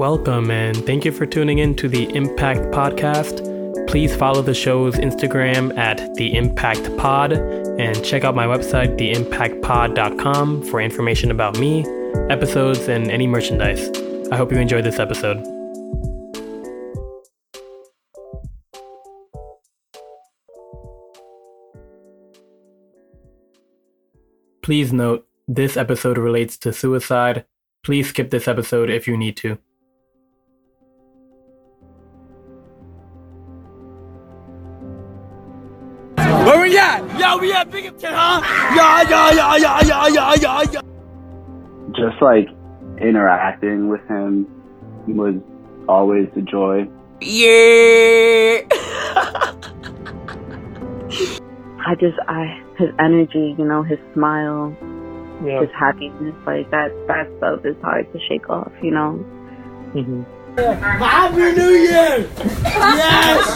Welcome and thank you for tuning in to the Impact Podcast. Please follow the show's Instagram at the Impact Pod and check out my website, theimpactpod.com, for information about me, episodes, and any merchandise. I hope you enjoyed this episode. Please note, this episode relates to suicide. Please skip this episode if you need to. We at? Yo, we at Binghamton, huh? Yeah, yeah, yeah, yeah, yeah, yeah, yeah, yeah. Just like interacting with him was always a joy. Yeah. I just, I, his energy, you know, his smile, Yeah. his happiness, like that, that stuff is hard to shake off, you know? Mm-hmm. Happy New Year! Yes!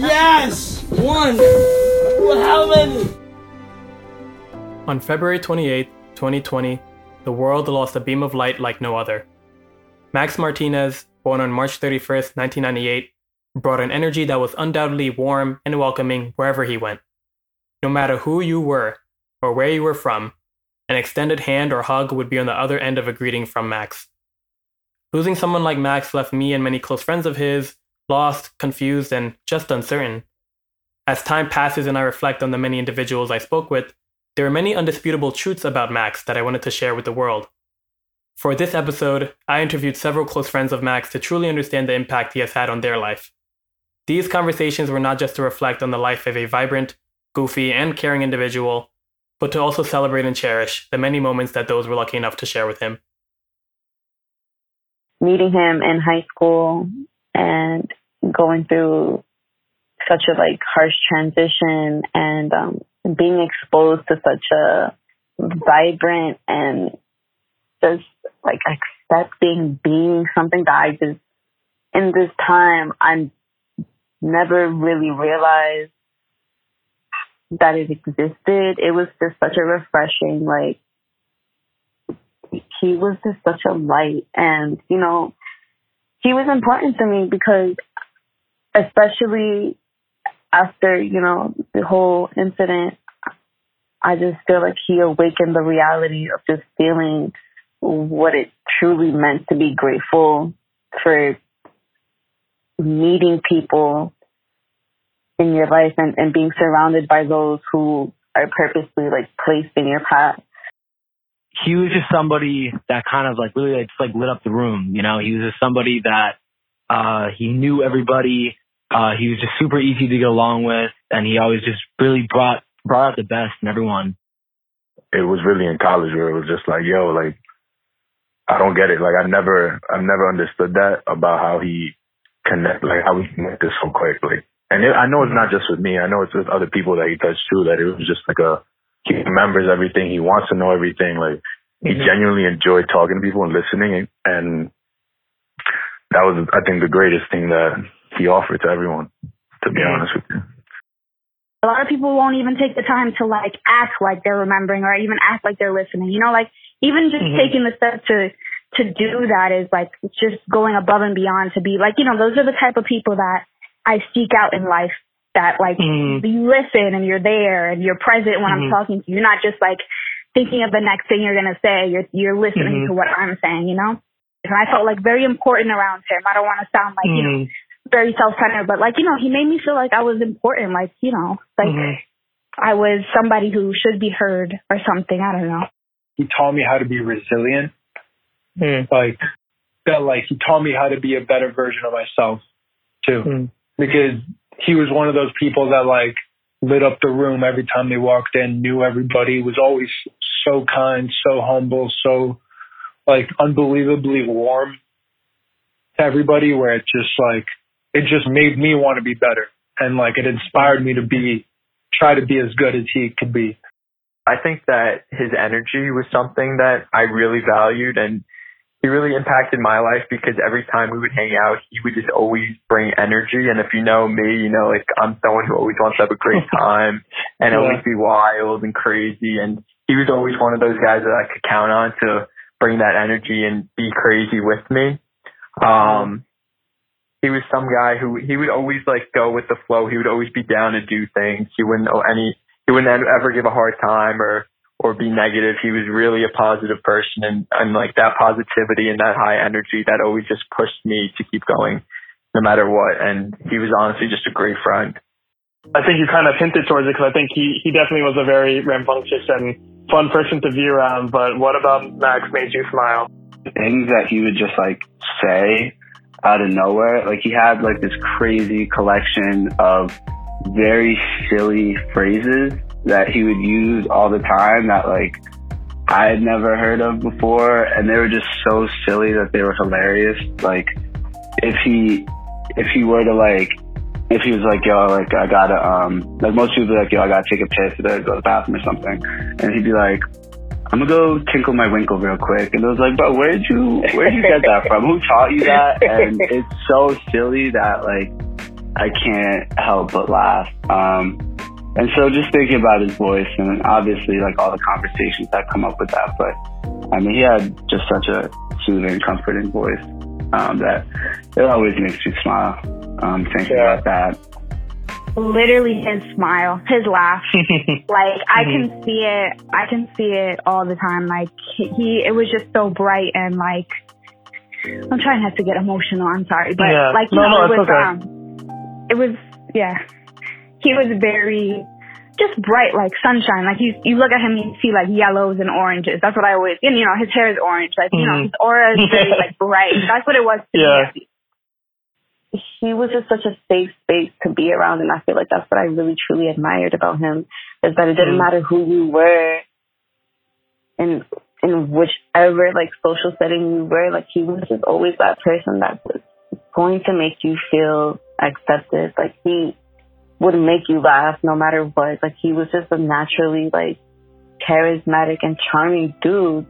Yes! One. How many? On February 28, 2020, the world lost a beam of light like no other. Max Martinez, born on March 31st, 1998, brought an energy that was undoubtedly warm and welcoming wherever he went. No matter who you were or where you were from, an extended hand or hug would be on the other end of a greeting from Max. Losing someone like Max left me and many close friends of his lost, confused, and just uncertain. As time passes and I reflect on the many individuals I spoke with, there are many undisputable truths about Max that I wanted to share with the world. For this episode, I interviewed several close friends of Max to truly understand the impact he has had on their life. These conversations were not just to reflect on the life of a vibrant, goofy, and caring individual, but to also celebrate and cherish the many moments that those were lucky enough to share with him. Meeting him in high school and going through such a like harsh transition and um, being exposed to such a vibrant and just like accepting being something that I just in this time I never really realized that it existed. It was just such a refreshing like he was just such a light and you know he was important to me because especially after you know the whole incident i just feel like he awakened the reality of just feeling what it truly meant to be grateful for meeting people in your life and, and being surrounded by those who are purposely like placed in your path he was just somebody that kind of like really like, just like lit up the room. You know, he was just somebody that uh he knew everybody. Uh he was just super easy to get along with and he always just really brought brought out the best in everyone. it was really in college where it was just like, yo, like, I don't get it. Like, I never, I've never understood that about how he connect, like, how he connected so quick. Like, and it, I know it's not just with me. I know it's with other people that he touched too. That it was just like a, he remembers everything. He wants to know everything. Like, he genuinely enjoyed talking to people and listening. And, and that was, I think, the greatest thing that he offered to everyone. To be honest with you. a lot of people won't even take the time to like act like they're remembering or even act like they're listening. You know, like even just mm-hmm. taking the step to to do that is like just going above and beyond to be like, you know, those are the type of people that I seek out in life that like mm-hmm. you listen and you're there and you're present when I'm mm-hmm. talking to you. You're not just like thinking of the next thing you're gonna say. You're you're listening to what I'm saying, you know? And I felt like very important around him. I don't want to sound like, you know, very self-centered, but like, you know, he made me feel like I was important, like, you know, like mm-hmm. I was somebody who should be heard or something. I don't know. he taught me how to be resilient. Hmm. Like that, like he taught me how to be a better version of myself too, hmm. because he was one of those people that like lit up the room every time they walked in, knew everybody, was always so kind, so humble, so like unbelievably warm to everybody. Where it just like it just made me want to be better, and like it inspired me to be try to be as good as he could be. I think that his energy was something that I really valued and he really impacted my life because every time we would hang out, he would just always bring energy. And if you know me, you know, like I'm someone who always wants to have a great time and Yeah. always be wild and crazy. And he was always one of those guys that I could count on to bring that energy and be crazy with me. Um, he was some guy who he would always like go with the flow. He would always be down to do things. He wouldn't know any. He wouldn't ever give a hard time or or be negative. He was really a positive person, and and like that positivity and that high energy that always just pushed me to keep going, no matter what. And he was honestly just a great friend. I think you kind of hinted towards it because I think he, he definitely was a very rambunctious and fun person to be around. But what about Max made you smile? Things that he would just like say out of nowhere. Like he had like this crazy collection of very silly phrases that he would use all the time that like I had never heard of before and they were just so silly that they were hilarious. Like if he if he were to like if he was like, yo, like I gotta, um, like most people be like, yo, I gotta take a piss or go to the bathroom or something, and he'd be like, I'm gonna go tinkle my winkle real quick, and it was like, but where'd you, where'd you get that from? Who taught you that? And it's so silly that like I can't help but laugh. Um, and so just thinking about his voice and obviously like all the conversations that come up with that, but I mean, he had just such a soothing, comforting voice um, that it always makes you smile um, thinking yeah. about that. Literally his smile, his laugh. like I can mm-hmm. see it, I can see it all the time. Like he, it was just so bright and like, I'm trying not to get emotional. I'm sorry, but yeah. like, you no, know, no, it was, okay. um, it was, yeah, he was very, just bright like sunshine. Like you, you look at him, you see like yellows and oranges. That's what I always, and you know, his hair is orange. Like, you know, Mhm. his aura is very like bright. That's what it was to Yeah. me. He was just such a safe space to be around and I feel like that's what I really truly admired about him is that it didn't Mm. matter who you were in in whichever like social setting you were, like he was just always that person that was going to make you feel accepted. Like he would make you laugh no matter what. Like he was just a naturally like charismatic and charming dude.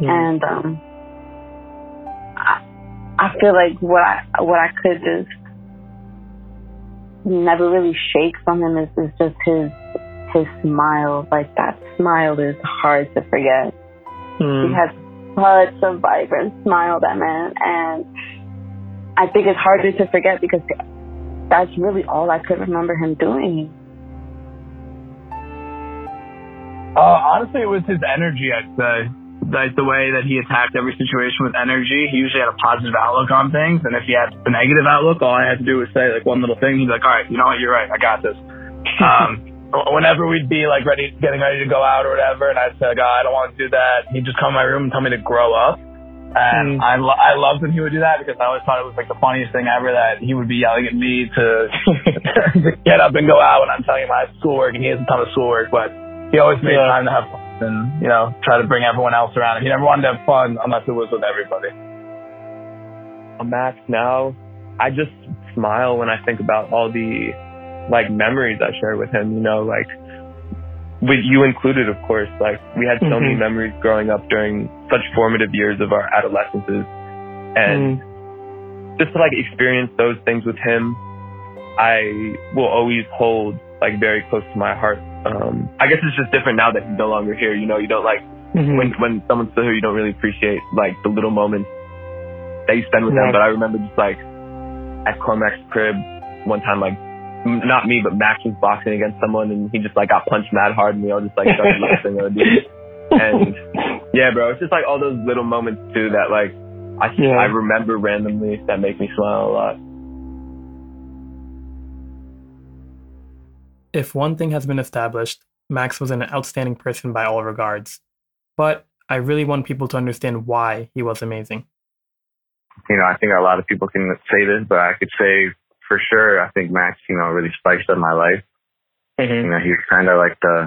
And um I feel like what I what I could just never really shake from him is, is just his his smile. Like that smile is hard to forget. Mm. He has such a vibrant smile, that man, and I think it's harder to forget because that's really all I could remember him doing. Uh, honestly, it was his energy, I'd say. Like the way that he attacked every situation with energy. He usually had a positive outlook on things. And if he had a negative outlook, all I had to do was say like one little thing. He'd be like, all right, you know what? You're right. I got this. Um, whenever we'd be like ready, getting ready to go out or whatever, and I'd say like, oh, I don't want to do that. He'd just come in my room and tell me to grow up. And I, lo- I loved when he would do that because I always thought it was like the funniest thing ever that he would be yelling at me to, to get up and go out when I'm telling him I have schoolwork and he has a ton of schoolwork, but he always made Yeah. time to have fun and, you know, try to bring everyone else around him. He never wanted to have fun unless it was with everybody. Max now, I just smile when I think about all the like memories I shared with him, you know, like with you included, of course. Like we had so many Mhm. memories growing up during such formative years of our adolescences. And just to like experience those things with him, I will always hold like very close to my heart. Um, I guess it's just different now that he's no longer here. You know, you don't like Mhm. when when someone's still here, you don't really appreciate like the little moments that you spend with them. But I remember just like at Cormac's crib one time, like m- not me, but Max was boxing against someone, and he just like got punched mad hard, and we all just like started laughing. And yeah, bro, it's just like all those little moments too that like I Yeah. I remember randomly that make me smile a lot. If one thing has been established, Max was an outstanding person by all regards. But I really want people to understand why he was amazing. you know, I think a lot of people can say this, but I could say for sure, I think Max, you know, really spiced up my life. You know, he was kind of like the,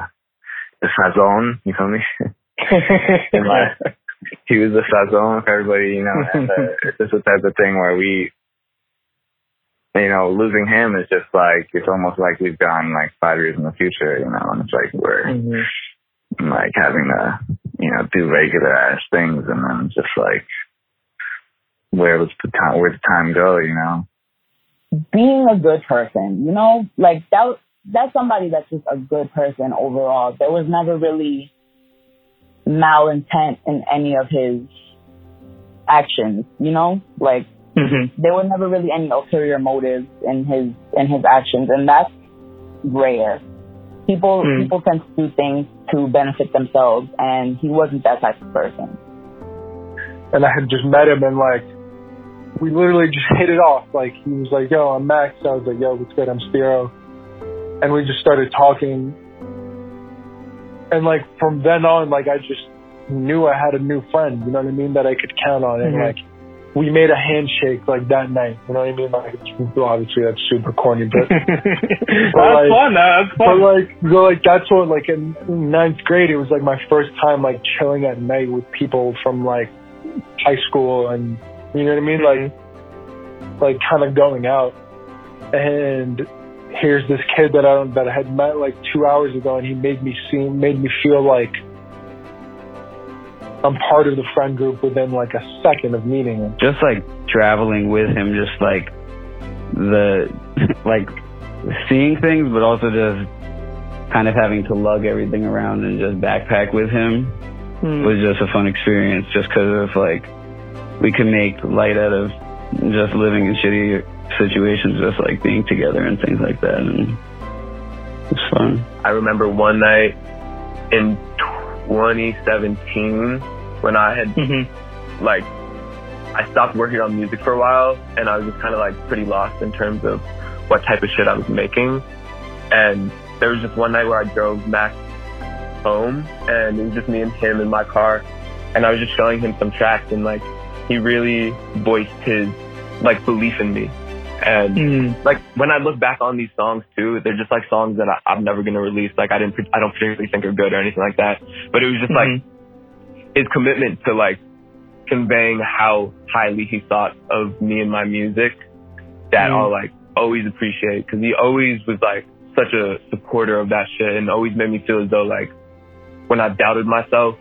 the sazon, you feel me? In my, he was the sazon for everybody, you know, and uh, it's just the type of thing where we, you know, losing him is just like, it's almost like we've gone like five years in the future, you know, and it's like we're mm-hmm. like having to, you know, do regular ass things and then it's just like, where was the time, where'd the time go, you know? being a good person, you know, like that, that's somebody that's just a good person overall. There was never really malintent in any of his actions, you know, like mm-hmm. there were never really any ulterior motives in his in his actions, and that's rare. People mm. people tend to do things to benefit themselves, and he wasn't that type of person. And I had just met him, and like we literally just hit it off. Like he was like, "Yo, I'm Max." I was like, "Yo, what's good? I'm Spiro," and we just started talking. And like from then on, like I just knew I had a new friend. You know what I mean? That I could count on, and mm-hmm. like we made a handshake like that night. You know what I mean? Like obviously that's super corny, but, but that's like, fun. That's fun. But like, so like that's what like in ninth grade, it was like my first time like chilling at night with people from like high school, and you know what I mean? Like, mm-hmm. like kind of going out, and here's this kid that I don't that I had met like two hours ago, and he made me seem made me feel like I'm part of the friend group within like a second of meeting him. Just like traveling with him, just like the like seeing things, but also just kind of having to lug everything around and just backpack with him hmm. was just a fun experience. Just because of like we could make light out of just living in shitty situations, just like being together and things like that, and it's fun. I remember one night in 2017 when I had mm-hmm. like I stopped working on music for a while and I was just kind of like pretty lost in terms of what type of shit I was making. And there was just one night where I drove Max home and it was just me and him in my car and I was just showing him some tracks and like he really voiced his like belief in me and mm. like when I look back on these songs too, they're just like songs that I, am never gonna release. Like I didn't, I don't particularly think are good or anything like that. But it was just mm-hmm. like his commitment to like conveying how highly he thought of me and my music that mm. I'll like always appreciate because he always was like such a supporter of that shit and always made me feel as though like when I doubted myself,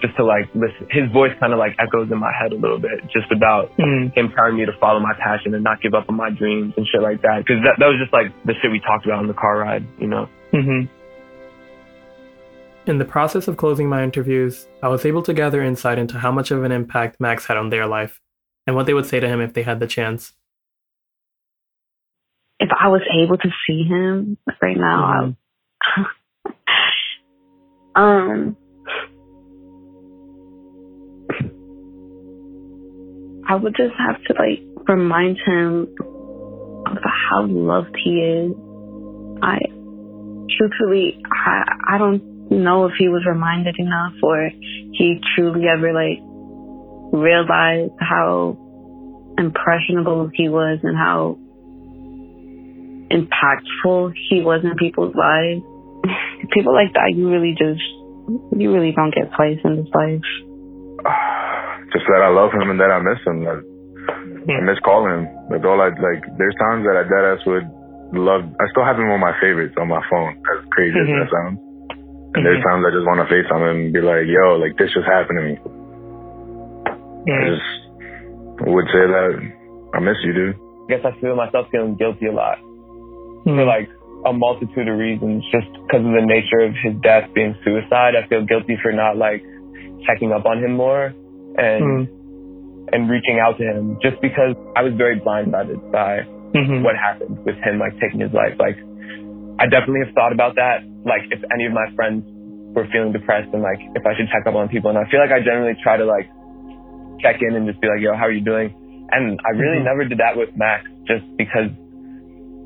just to like listen. His voice kind of like echoes in my head a little bit, just about mm. him telling me to follow my passion and not give up on my dreams and shit like that. Because that that was just like the shit we talked about in the car ride, you know. Mm-hmm. In the process of closing my interviews, I was able to gather insight into how much of an impact Max had on their life, and what they would say to him if they had the chance. If I was able to see him right now, mm-hmm. I, um I would just have to like remind him of how loved he is. I truthfully, I, I don't know if he was reminded enough or he truly ever like realized how impressionable he was and how impactful he was in people's lives. People like that, you really just, you really don't get twice in this life. just that I love him and that I miss him. That I miss calling him. That's all I like. There's times that I dead ass would love. I still have him on my favorites on my phone. As crazy mm-hmm. as that sounds. And there's mm-hmm. times I just want to FaceTime him and be like, "Yo, like this just happened to me." I just would say that I miss you, dude. I guess I feel myself feeling guilty a lot mm-hmm. for like a multitude of reasons. Just because of the nature of his death being suicide, I feel guilty for not like checking up on him more and mm. and reaching out to him just because I was very blindsided by mm-hmm. what happened with him like taking his life. Like I definitely have thought about that. Like if any of my friends were feeling depressed and like if I should check up on people and I feel like I generally try to like check in and just be like, yo, how are you doing? And I really mm-hmm. never did that with Max just because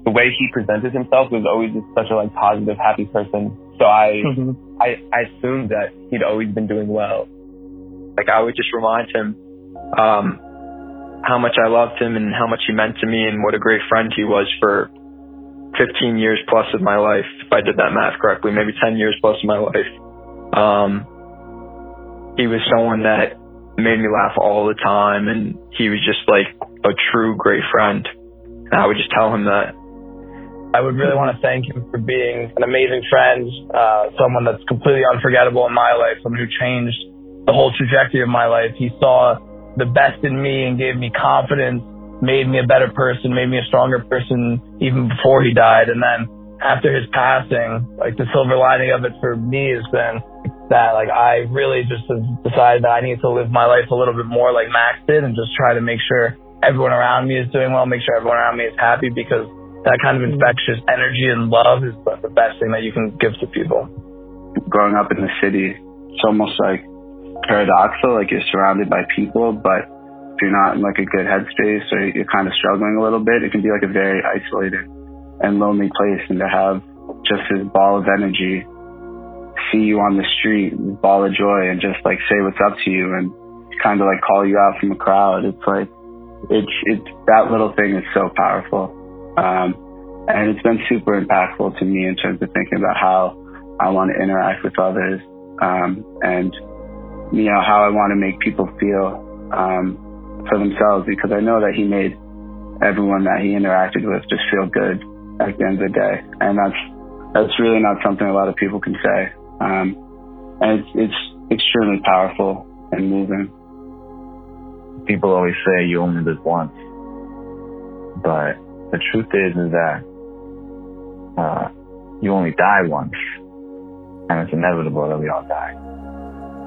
the way he presented himself was always just such a like positive, happy person. So I, mm-hmm. I, I assumed that he'd always been doing well. Like I would just remind him um, how much I loved him and how much he meant to me and what a great friend he was for 15 years plus of my life. If I did that math correctly, maybe 10 years plus of my life. Um, he was someone that made me laugh all the time and he was just like a true great friend. And I would just tell him that. I would really want to thank him for being an amazing friend, uh, someone that's completely unforgettable in my life, someone who changed the whole trajectory of my life. He saw the best in me and gave me confidence, made me a better person, made me a stronger person even before he died. And then after his passing, like the silver lining of it for me has been that like I really just have decided that I need to live my life a little bit more like Max did and just try to make sure everyone around me is doing well, make sure everyone around me is happy because that kind of mm-hmm. infectious energy and love is the best thing that you can give to people. Growing up in the city, it's almost like paradoxical, like you're surrounded by people, but if you're not in like a good headspace or you're kind of struggling a little bit, it can be like a very isolated and lonely place. And to have just this ball of energy see you on the street, ball of joy, and just like say what's up to you and kind of like call you out from the crowd, it's like, it's, it's, that little thing is so powerful. Um, and it's been super impactful to me in terms of thinking about how I want to interact with others, um, and, you know, how I want to make people feel, um, for themselves because I know that he made everyone that he interacted with just feel good at the end of the day. And that's, that's really not something a lot of people can say. Um, and it's, it's extremely powerful and moving. People always say you only live once, but the truth is is that uh, you only die once, and it's inevitable that we all die.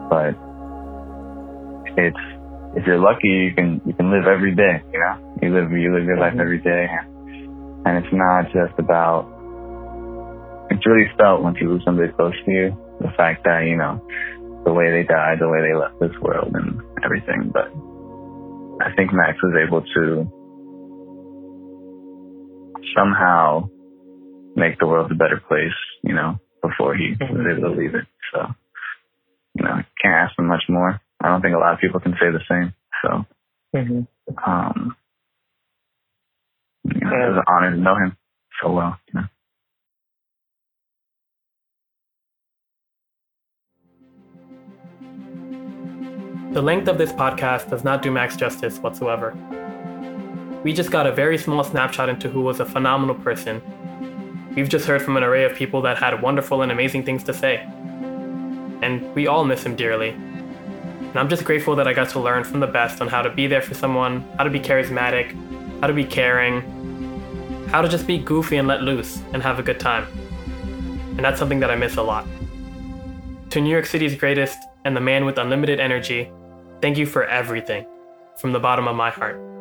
But it's if you're lucky, you can you can live every day. You know, you live you live your life every day, and it's not just about. It's really felt when you lose somebody close to you. The fact that you know the way they died, the way they left this world, and everything. But I think Max was able to somehow make the world a better place, you know, before he mm-hmm. was able to leave it. So, you know, can't ask for much more. I don't think a lot of people can say the same. So, mm-hmm. um, you know, yeah. it was an honor to know him so well. You know? The length of this podcast does not do Max justice whatsoever. We just got a very small snapshot into who was a phenomenal person. We've just heard from an array of people that had wonderful and amazing things to say. And we all miss him dearly. And I'm just grateful that I got to learn from the best on how to be there for someone, how to be charismatic, how to be caring, how to just be goofy and let loose and have a good time. And that's something that I miss a lot. To New York City's greatest and the man with unlimited energy, thank you for everything from the bottom of my heart.